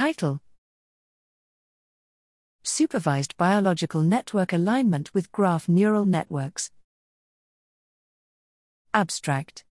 Title Supervised Biological Network Alignment with Graph Neural Networks. Abstract